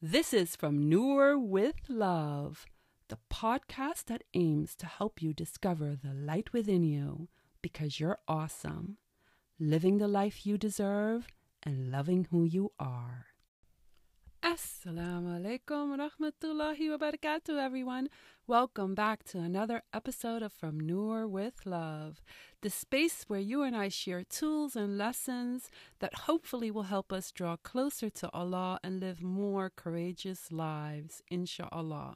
This is from Noor with Love, the podcast that aims to help you discover the light within you because you're awesome, living the life you deserve, and loving who you are. Assalamu alaikum rahmatullahi wa barakatuh, everyone. Welcome back to another episode of From Noor with Love, the space where you and I share tools and lessons that hopefully will help us draw closer to Allah and live more courageous lives, inshallah.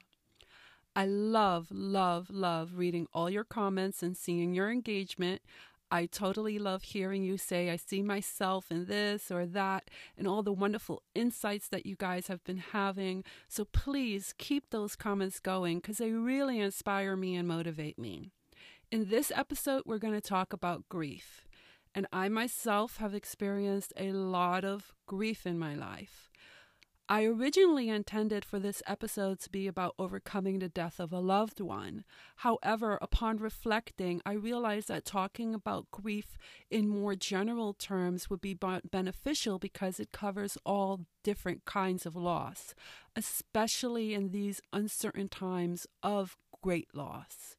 I love, love, love reading all your comments and seeing your engagement. I totally love hearing you say, I see myself in this or that, and all the wonderful insights that you guys have been having. So please keep those comments going because they really inspire me and motivate me. In this episode, we're going to talk about grief. And I myself have experienced a lot of grief in my life. I originally intended for this episode to be about overcoming the death of a loved one. However, upon reflecting, I realized that talking about grief in more general terms would be beneficial because it covers all different kinds of loss, especially in these uncertain times of great loss.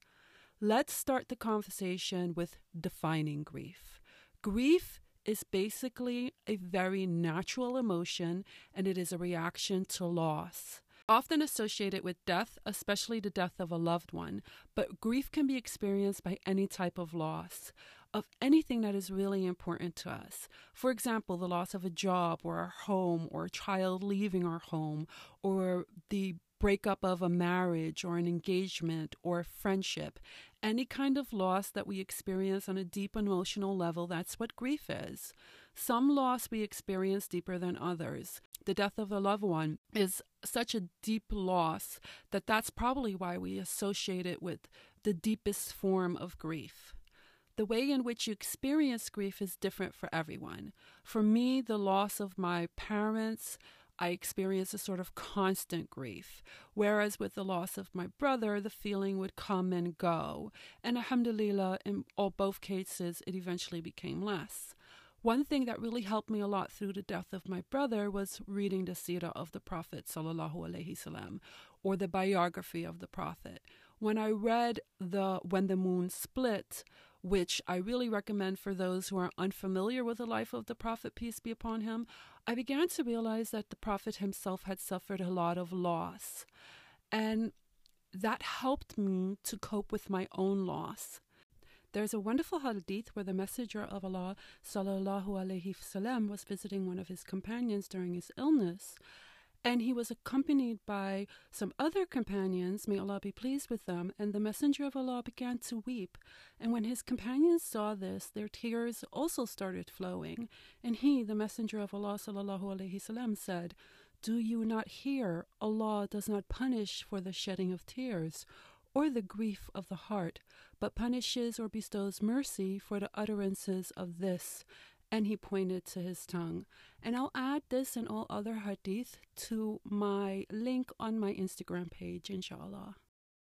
Let's start the conversation with defining grief. Grief is basically a very natural emotion and it is a reaction to loss. Often associated with death, especially the death of a loved one, but grief can be experienced by any type of loss of anything that is really important to us. For example, the loss of a job or a home or a child leaving our home or the breakup of a marriage or an engagement or a friendship, any kind of loss that we experience on a deep emotional level, that's what grief is. Some loss we experience deeper than others. The death of a loved one is such a deep loss that that's probably why we associate it with the deepest form of grief. The way in which you experience grief is different for everyone. For me, the loss of my parents, I experienced a sort of constant grief, whereas with the loss of my brother, the feeling would come and go. And alhamdulillah, in all both cases, it eventually became less. One thing that really helped me a lot through the death of my brother was reading the seerah of the Prophet wasallam, or the biography of the Prophet. When I read the When the Moon Split, which I really recommend for those who are unfamiliar with the life of the Prophet, peace be upon him, I began to realize that the Prophet himself had suffered a lot of loss. And that helped me to cope with my own loss. There's a wonderful hadith where the Messenger of Allah sallallahu alaihi wasallam was visiting one of his companions during his illness, and he was accompanied by some other companions, may Allah be pleased with them, and the Messenger of Allah began to weep. And when his companions saw this, their tears also started flowing. And he, the Messenger of Allah وسلم, said, Do you not hear Allah does not punish for the shedding of tears? Or the grief of the heart, but punishes or bestows mercy for the utterances of this and he pointed to his tongue. And I'll add this and all other hadith to my link on my Instagram page, inshallah.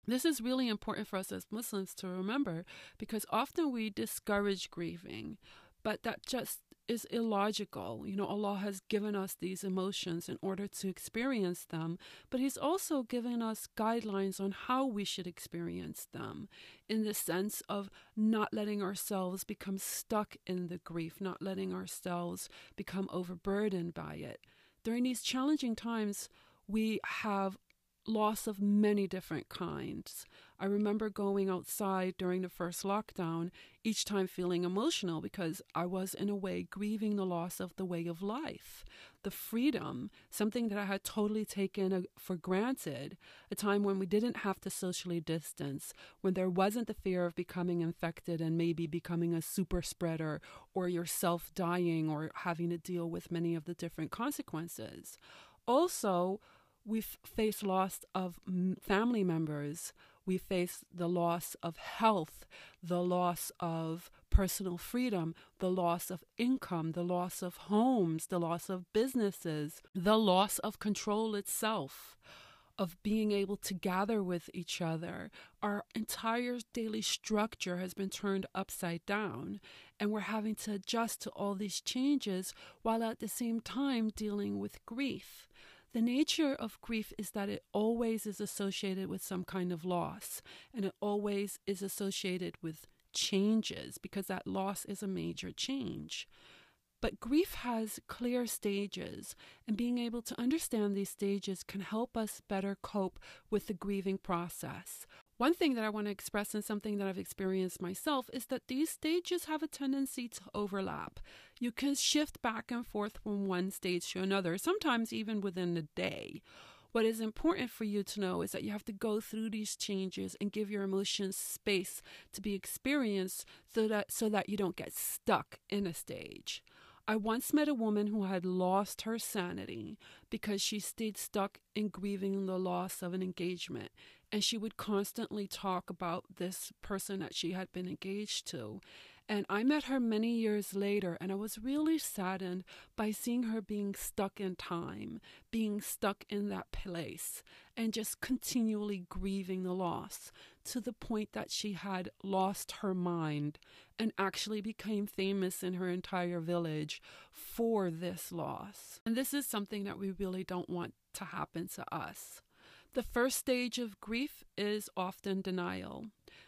This is really important for us as Muslims to remember because often we discourage grieving, but that just is illogical. You know, Allah has given us these emotions in order to experience them, but He's also given us guidelines on how we should experience them in the sense of not letting ourselves become stuck in the grief, not letting ourselves become overburdened by it. During these challenging times, we have loss of many different kinds. I remember going outside during the first lockdown, each time feeling emotional because I was, in a way, grieving the loss of the way of life, the freedom, something that I had totally taken uh, for granted, a time when we didn't have to socially distance, when there wasn't the fear of becoming infected and maybe becoming a super spreader or yourself dying or having to deal with many of the different consequences. Also, we've faced loss of family members. We face the loss of health, the loss of personal freedom, the loss of income, the loss of homes, the loss of businesses, the loss of control itself, of being able to gather with each other. Our entire daily structure has been turned upside down, and we're having to adjust to all these changes while at the same time dealing with grief The nature of grief is that it always is associated with some kind of loss, and it always is associated with changes because that loss is a major change. But grief has clear stages, and being able to understand these stages can help us better cope with the grieving process. One thing that I want to express and something that I've experienced myself is that these stages have a tendency to overlap. You can shift back and forth from one stage to another, sometimes even within a day. What is important for you to know is that you have to go through these changes and give your emotions space to be experienced so that so that you don't get stuck in a stage. I once met a woman who had lost her sanity because she stayed stuck in grieving the loss of an engagement. And she would constantly talk about this person that she had been engaged to. And I met her many years later, and I was really saddened by seeing her being stuck in time, being stuck in that place, and just continually grieving the loss to the point that she had lost her mind and actually became famous in her entire village for this loss. And this is something that we really don't want to happen to us. The first stage of grief is often denial.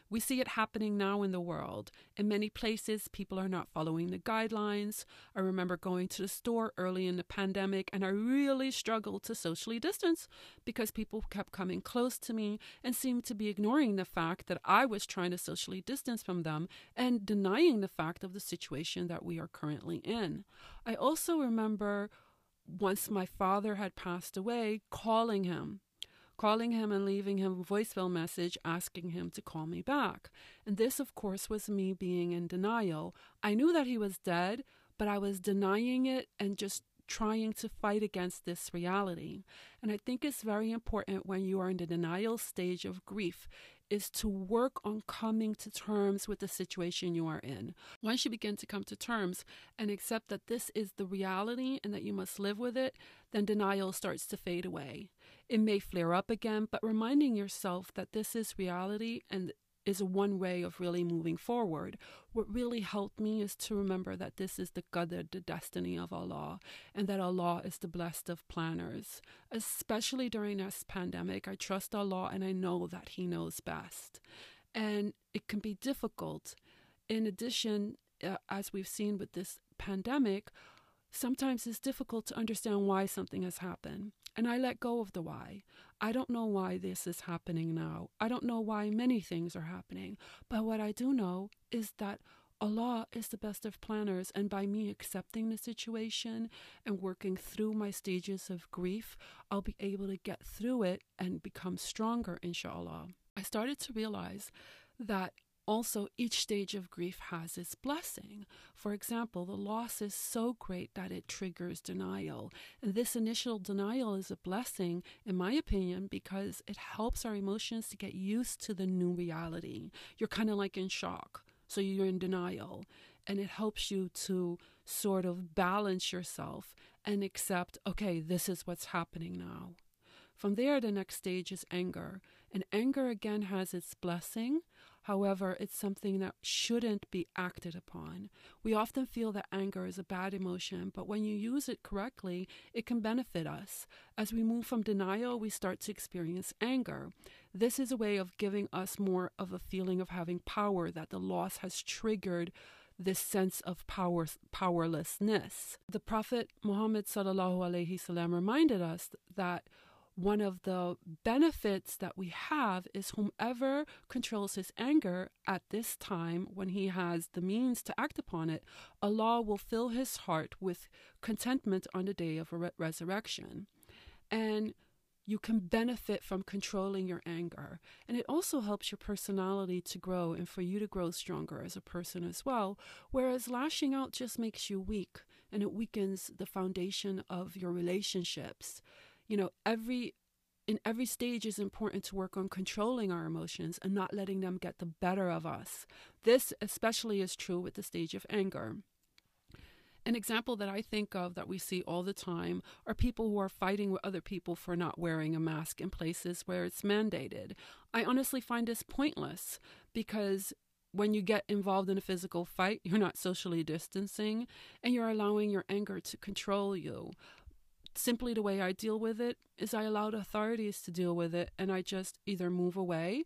We see it happening now in the world. In many places, people are not following the guidelines. I remember going to the store early in the pandemic and I really struggled to socially distance because people kept coming close to me and seemed to be ignoring the fact that I was trying to socially distance from them and denying the fact of the situation that we are currently in. I also remember once my father had passed away, calling him calling him and leaving him a voicemail message asking him to call me back. And this, of course, was me being in denial. I knew that he was dead, but I was denying it and just trying to fight against this reality. And I think it's very important when you are in the denial stage of grief is to work on coming to terms with the situation you are in. Once you begin to come to terms and accept that this is the reality and that you must live with it, then denial starts to fade away. It may flare up again, but reminding yourself that this is reality and is one way of really moving forward. What really helped me is to remember that this is the qadr, the destiny of Allah, and that Allah is the blessed of planners. Especially during this pandemic, I trust Allah and I know that He knows best. And it can be difficult. In addition, uh, as we've seen with this pandemic, sometimes it's difficult to understand why something has happened. And I let go of the why. I don't know why this is happening now. I don't know why many things are happening. But what I do know is that Allah is the best of planners, and by me accepting the situation and working through my stages of grief, I'll be able to get through it and become stronger, inshallah. I started to realize that also, each stage of grief has its blessing. For example, the loss is so great that it triggers denial. And this initial denial is a blessing, in my opinion, because it helps our emotions to get used to the new reality. You're kind of like in shock, so you're in denial. And it helps you to sort of balance yourself and accept, okay, this is what's happening now. From there, the next stage is anger. And anger again has its blessing However, it's something that shouldn't be acted upon. We often feel that anger is a bad emotion, but when you use it correctly, it can benefit us. As we move from denial, we start to experience anger. This is a way of giving us more of a feeling of having power, that the loss has triggered this sense of power powerlessness. The Prophet Muhammad reminded us that one of the benefits that we have is whomever controls his anger at this time when he has the means to act upon it, Allah will fill his heart with contentment on the day of re- resurrection. And you can benefit from controlling your anger. And it also helps your personality to grow and for you to grow stronger as a person as well. Whereas lashing out just makes you weak and it weakens the foundation of your relationships you know, every in every stage is important to work on controlling our emotions and not letting them get the better of us. This especially is true with the stage of anger. An example that I think of that we see all the time are people who are fighting with other people for not wearing a mask in places where it's mandated. I honestly find this pointless because when you get involved in a physical fight, you're not socially distancing and you're allowing your anger to control you simply the way I deal with it is I allow the authorities to deal with it and I just either move away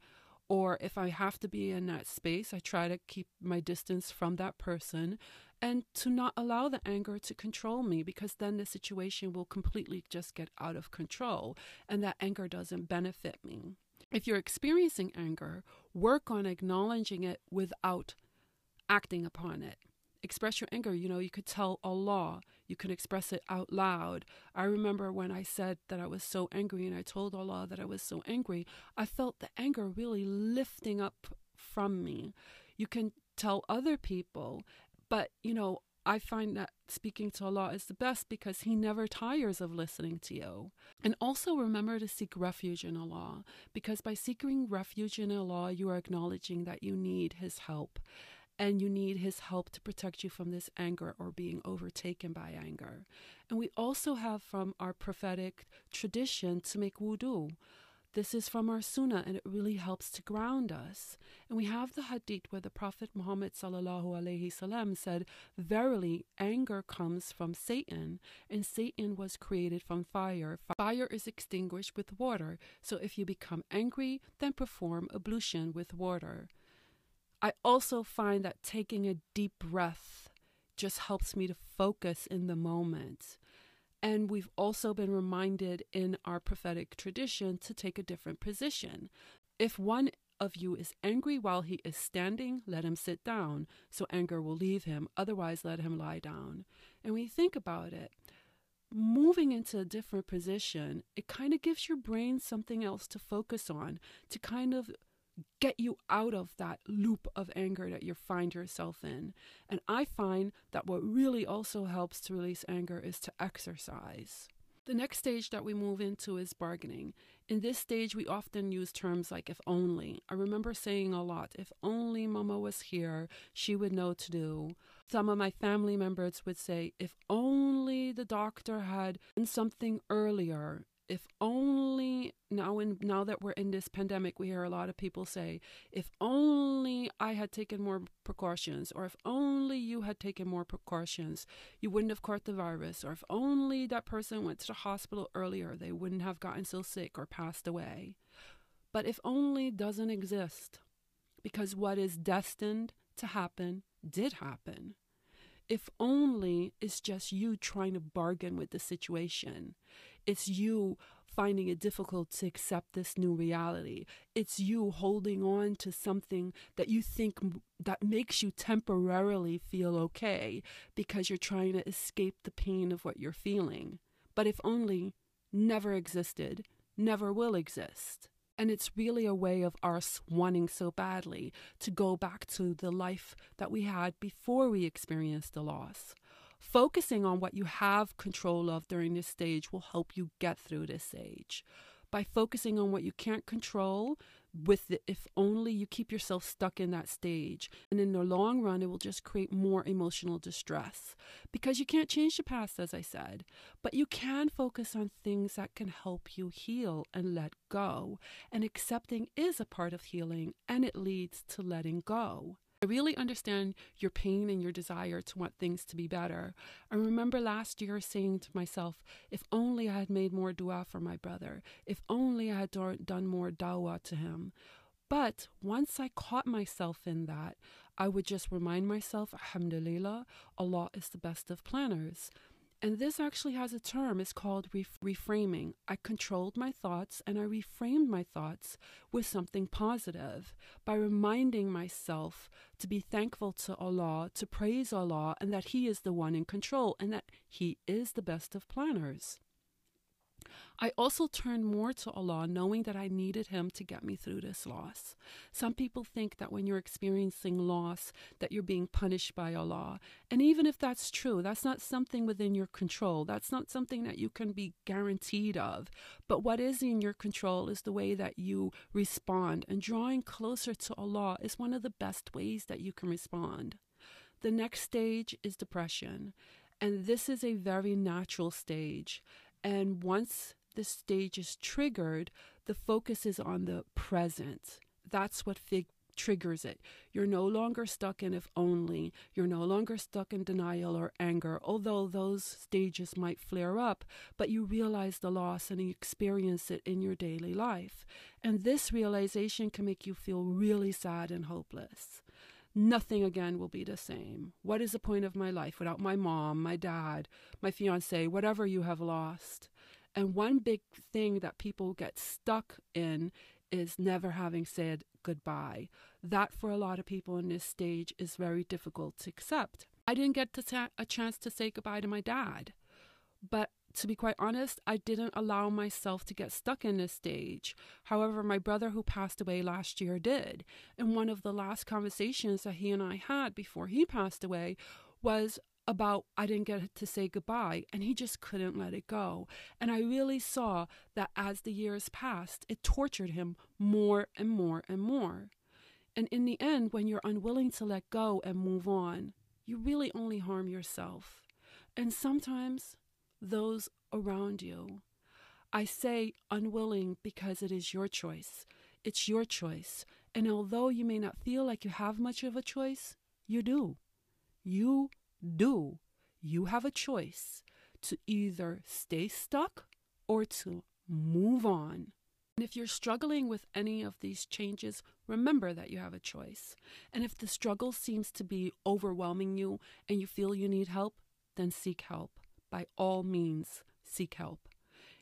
or if I have to be in that space, I try to keep my distance from that person and to not allow the anger to control me because then the situation will completely just get out of control and that anger doesn't benefit me. If you're experiencing anger, work on acknowledging it without acting upon it. Express your anger. You know, you could tell Allah, you can express it out loud. I remember when I said that I was so angry and I told Allah that I was so angry, I felt the anger really lifting up from me. You can tell other people, but you know, I find that speaking to Allah is the best because He never tires of listening to you. And also remember to seek refuge in Allah because by seeking refuge in Allah, you are acknowledging that you need His help and you need His help to protect you from this anger or being overtaken by anger. And we also have from our prophetic tradition to make wudu. This is from our sunnah and it really helps to ground us. And we have the hadith where the Prophet Muhammad wasallam said, Verily, anger comes from Satan, and Satan was created from fire. Fire is extinguished with water. So if you become angry, then perform ablution with water. I also find that taking a deep breath just helps me to focus in the moment. And we've also been reminded in our prophetic tradition to take a different position. If one of you is angry while he is standing, let him sit down, so anger will leave him. Otherwise, let him lie down. And when you think about it, moving into a different position, it kind of gives your brain something else to focus on, to kind of get you out of that loop of anger that you find yourself in. And I find that what really also helps to release anger is to exercise. The next stage that we move into is bargaining. In this stage, we often use terms like if only. I remember saying a lot, if only mama was here, she would know to do. Some of my family members would say, if only the doctor had done something earlier, if only now in now that we're in this pandemic we hear a lot of people say if only i had taken more precautions or if only you had taken more precautions you wouldn't have caught the virus or if only that person went to the hospital earlier they wouldn't have gotten so sick or passed away. But if only doesn't exist because what is destined to happen did happen. If only is just you trying to bargain with the situation it's you finding it difficult to accept this new reality. It's you holding on to something that you think that makes you temporarily feel okay because you're trying to escape the pain of what you're feeling. But if only never existed, never will exist. And it's really a way of us wanting so badly to go back to the life that we had before we experienced the loss. Focusing on what you have control of during this stage will help you get through this stage. By focusing on what you can't control, with the if only you keep yourself stuck in that stage. And in the long run, it will just create more emotional distress because you can't change the past, as I said, but you can focus on things that can help you heal and let go. And accepting is a part of healing and it leads to letting go. I really understand your pain and your desire to want things to be better. I remember last year saying to myself, if only I had made more dua for my brother, if only I had done more dawah to him. But once I caught myself in that, I would just remind myself, Alhamdulillah, Allah is the best of planners. And this actually has a term. It's called reframing. I controlled my thoughts and I reframed my thoughts with something positive by reminding myself to be thankful to Allah, to praise Allah, and that He is the one in control and that He is the best of planners. I also turned more to Allah, knowing that I needed Him to get me through this loss. Some people think that when you're experiencing loss, that you're being punished by Allah. And even if that's true, that's not something within your control. That's not something that you can be guaranteed of. But what is in your control is the way that you respond. And drawing closer to Allah is one of the best ways that you can respond. The next stage is depression. And this is a very natural stage. And once the stage is triggered, the focus is on the present. That's what Fig triggers it. You're no longer stuck in if only. You're no longer stuck in denial or anger, although those stages might flare up, but you realize the loss and you experience it in your daily life. And this realization can make you feel really sad and hopeless. Nothing again will be the same. What is the point of my life without my mom, my dad, my fiance, whatever you have lost? And one big thing that people get stuck in is never having said goodbye. That, for a lot of people in this stage, is very difficult to accept. I didn't get ta- a chance to say goodbye to my dad, but to be quite honest, I didn't allow myself to get stuck in this stage. However, my brother, who passed away last year, did. And one of the last conversations that he and I had before he passed away was about I didn't get to say goodbye, and he just couldn't let it go. And I really saw that as the years passed, it tortured him more and more and more. And in the end, when you're unwilling to let go and move on, you really only harm yourself. And sometimes those around you. I say unwilling because it is your choice. It's your choice. And although you may not feel like you have much of a choice, you do. You do. You have a choice to either stay stuck or to move on. And if you're struggling with any of these changes, remember that you have a choice. And if the struggle seems to be overwhelming you and you feel you need help, then seek help. By all means, seek help.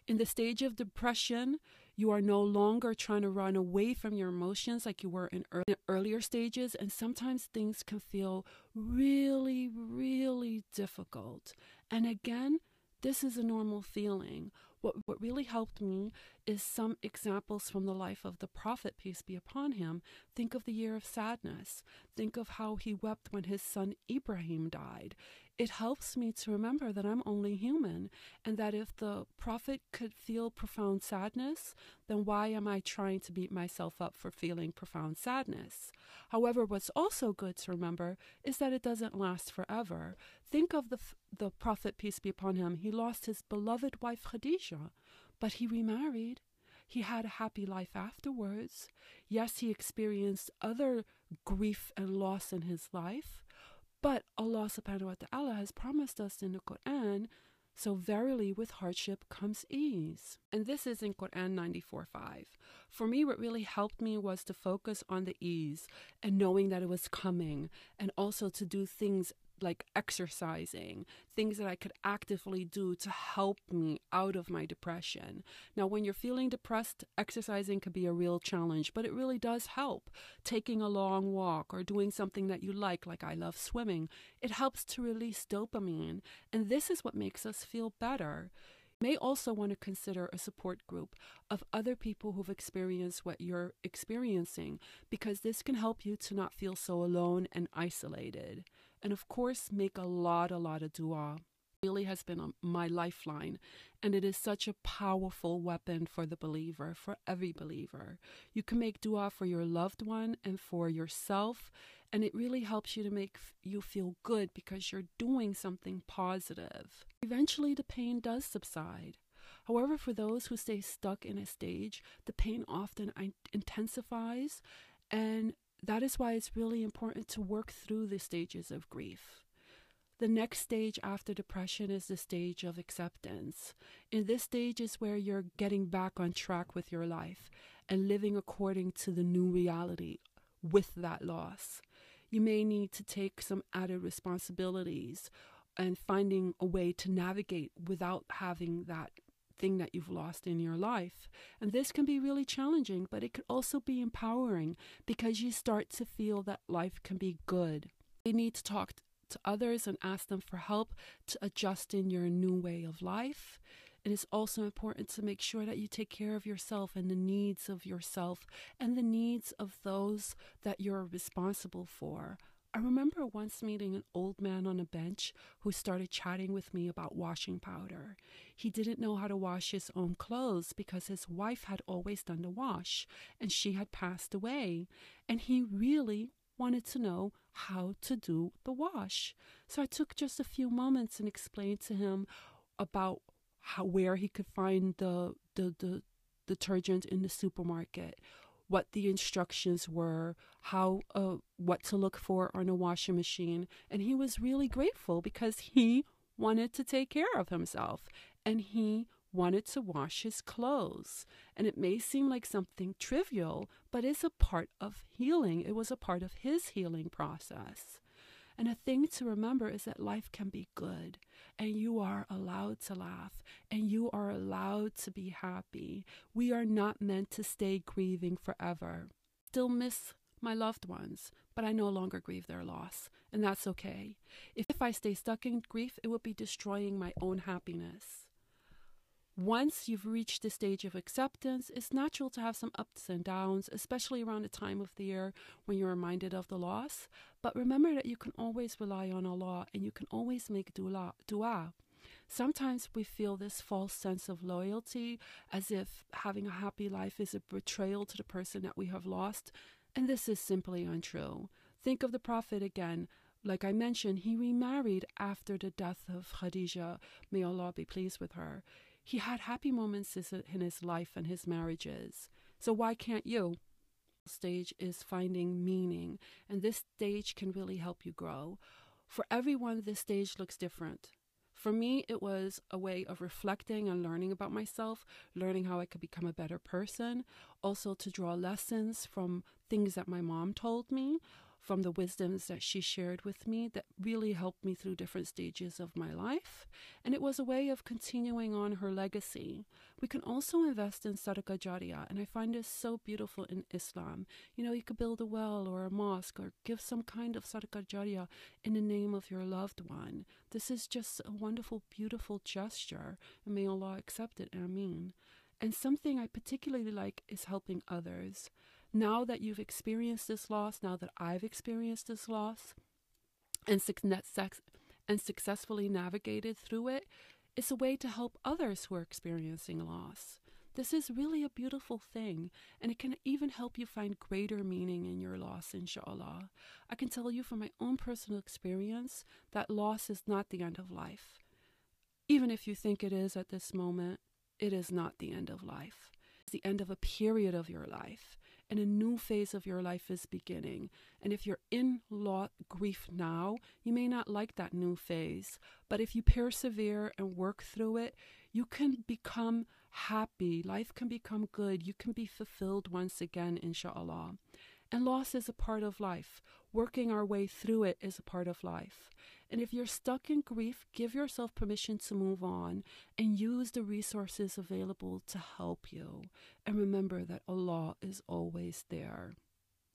In the stage of depression, you are no longer trying to run away from your emotions like you were in, early, earlier stages, and sometimes things can feel really, really difficult. And again, this is a normal feeling. What, what really helped me is some examples from the life of the Prophet, peace be upon him. Think of the year of sadness. Think of how he wept when his son Ibrahim died it helps me to remember that I'm only human and that if the prophet could feel profound sadness, then why am I trying to beat myself up for feeling profound sadness? However, what's also good to remember is that it doesn't last forever. Think of the, the prophet, peace be upon him. He lost his beloved wife Khadijah, but he remarried. He had a happy life afterwards. Yes, he experienced other grief and loss in his life, but Allah subhanahu wa ta'ala has promised us in the Quran, so verily with hardship comes ease. And this is in Quran 94.5. For me, what really helped me was to focus on the ease and knowing that it was coming, and also to do things like exercising, things that I could actively do to help me out of my depression. Now, when you're feeling depressed, exercising can be a real challenge, but it really does help. Taking a long walk or doing something that you like, like I love swimming, it helps to release dopamine, and this is what makes us feel better You may also want to consider a support group of other people who've experienced what you're experiencing because this can help you to not feel so alone and isolated. And of course, make a lot, a lot of dua. Really has been my lifeline, and it is such a powerful weapon for the believer, for every believer. You can make dua for your loved one and for yourself, and it really helps you to make you feel good because you're doing something positive. Eventually, the pain does subside. However, for those who stay stuck in a stage, the pain often intensifies and that is why it's really important to work through the stages of grief. The next stage after depression is the stage of acceptance. In this stage is where you're getting back on track with your life and living according to the new reality with that loss. You may need to take some added responsibilities and finding a way to navigate without having that thing that you've lost in your life. And this can be really challenging, but it could also be empowering because you start to feel that life can be good. You need to talk to others and ask them for help to adjust in your new way of life. It is also important to make sure that you take care of yourself and the needs of yourself and the needs of those that you're responsible for. I remember once meeting an old man on a bench who started chatting with me about washing powder. He didn't know how to wash his own clothes because his wife had always done the wash and she had passed away. And he really wanted to know how to do the wash. So I took just a few moments and explained to him about how where he could find the the, the detergent in the supermarket what the instructions were, how uh, what to look for on a washing machine, and he was really grateful because he wanted to take care of himself and he wanted to wash his clothes. And it may seem like something trivial, but it's a part of healing. It was a part of his healing process. And a thing to remember is that life can be good, and you are allowed to laugh, and you are allowed to be happy. We are not meant to stay grieving forever. Still miss my loved ones, but I no longer grieve their loss, and that's okay. If I stay stuck in grief, it would be destroying my own happiness. Once you've reached the stage of acceptance, it's natural to have some ups and downs, especially around the time of the year when you're reminded of the loss. But remember that you can always rely on Allah and you can always make dua. dua. Sometimes we feel this false sense of loyalty as if having a happy life is a betrayal to the person that we have lost, and this is simply untrue. Think of the Prophet again. Like I mentioned, he remarried after the death of Khadijah. May Allah be pleased with her. He had happy moments in his life and his marriages. So why can't you? Stage is finding meaning, and this stage can really help you grow. For everyone, this stage looks different. For me, it was a way of reflecting and learning about myself, learning how I could become a better person, also to draw lessons from things that my mom told me, from the wisdoms that she shared with me that really helped me through different stages of my life. And it was a way of continuing on her legacy. We can also invest in Sadaqah Jariyah, and I find this so beautiful in Islam. You know, you could build a well or a mosque or give some kind of Sadaqah Jariyah in the name of your loved one. This is just a wonderful, beautiful gesture, and may Allah accept it. Ameen. And something I particularly like is helping others now that you've experienced this loss, now that I've experienced this loss and, and successfully navigated through it, it's a way to help others who are experiencing loss. This is really a beautiful thing, and it can even help you find greater meaning in your loss, inshallah. I can tell you from my own personal experience that loss is not the end of life. Even if you think it is at this moment, it is not the end of life. It's the end of a period of your life and a new phase of your life is beginning. And if you're in law grief now, you may not like that new phase, but if you persevere and work through it, you can become happy. Life can become good. You can be fulfilled once again, inshallah. And loss is a part of life. Working our way through it is a part of life. And if you're stuck in grief, give yourself permission to move on and use the resources available to help you. And remember that Allah is always there.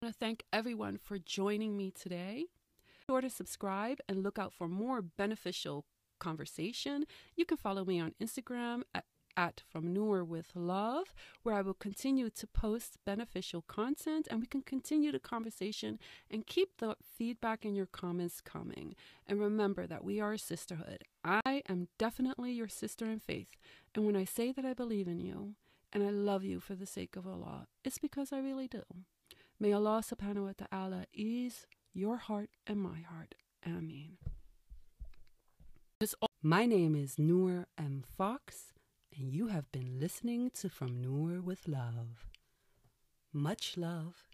I want to thank everyone for joining me today. Be sure to subscribe and look out for more beneficial conversation. You can follow me on Instagram at at From Noor with Love, where I will continue to post beneficial content and we can continue the conversation and keep the feedback and your comments coming. And remember that we are a sisterhood. I am definitely your sister in faith. And when I say that I believe in you and I love you for the sake of Allah, it's because I really do. May Allah subhanahu wa ta'ala ease your heart and my heart. Ameen. My name is Noor M. Fox and you have been listening to From Noor with Love. Much love